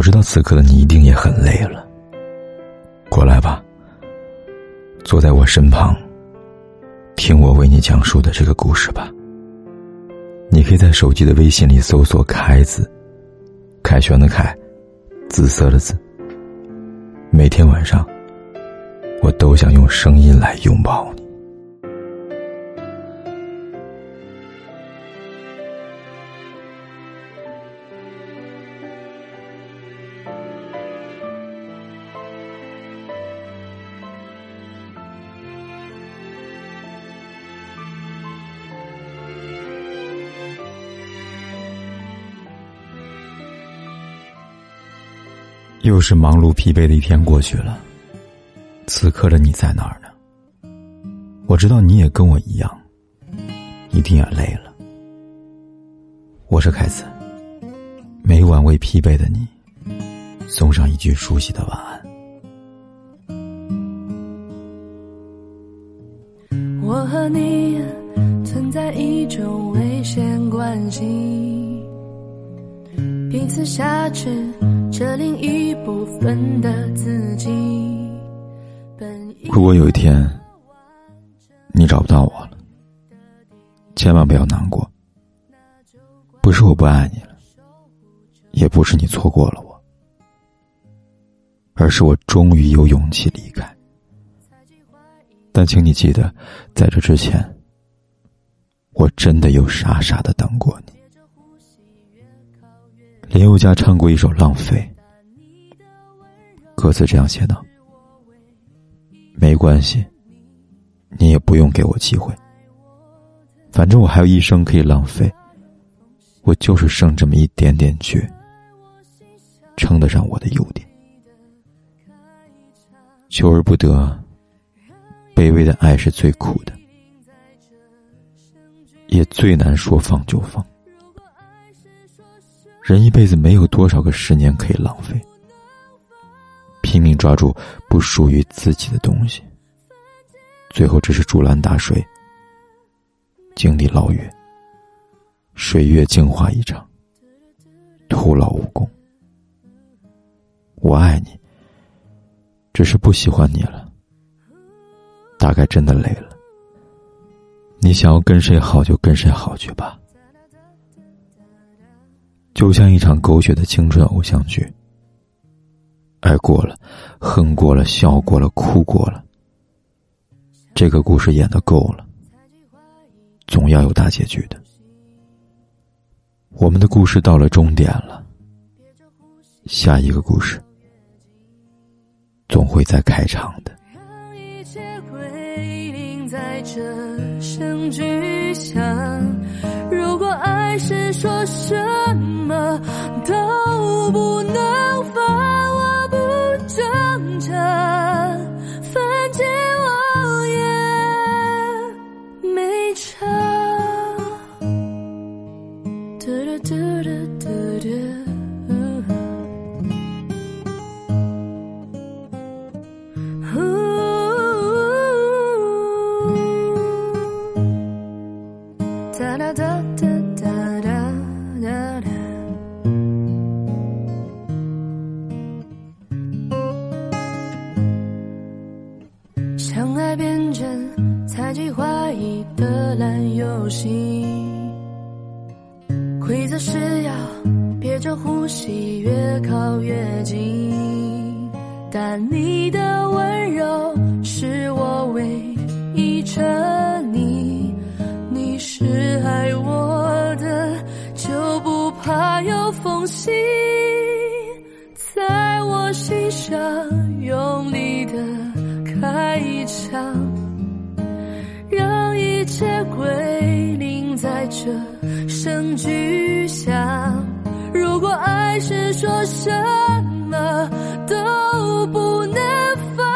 我知道此刻的你一定也很累了，过来吧，坐在我身旁，听我为你讲述的这个故事吧。你可以在手机的微信里搜索“开”字，凯旋的凯，紫色的紫。每天晚上，我都想用声音来拥抱你。又是忙碌疲惫的一天过去了，此刻的你在哪儿呢？我知道你也跟我一样，一定也累了。我是凯子，每晚为疲惫的你送上一句熟悉的晚安。我和你存在一种危险关系，彼此挟持。这另一部分的自己。如果有一天你找不到我了，千万不要难过。不是我不爱你了，也不是你错过了我，而是我终于有勇气离开。但请你记得，在这之前，我真的有傻傻的等过你。林宥嘉唱过一首《浪费》，歌词这样写道：“没关系，你也不用给我机会，反正我还有一生可以浪费，我就是剩这么一点点倔，称得上我的优点。求而不得，卑微的爱是最苦的，也最难说放就放。”人一辈子没有多少个十年可以浪费，拼命抓住不属于自己的东西，最后只是竹篮打水，井底捞月，水月镜花一场，徒劳无功。我爱你，只是不喜欢你了，大概真的累了。你想要跟谁好就跟谁好去吧。就像一场狗血的青春偶像剧，爱过了，恨过了，笑过了，哭过了。这个故事演的够了，总要有大结局的。我们的故事到了终点了，下一个故事总会再开场的。如果爱是说什么都不能相爱变成猜忌怀疑的烂游戏，规则是要憋着呼吸，越靠越近。但你的温柔是我唯一沉溺，你是爱我的，就不怕有缝隙，在我心上用力的。开一枪，让一切归零，在这声巨响。如果爱是说什么都不能放，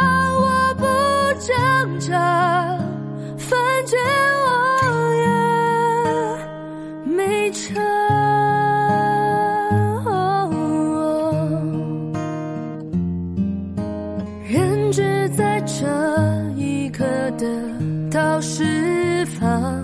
我不挣扎，反正我也没差。人只在这一刻得到释放，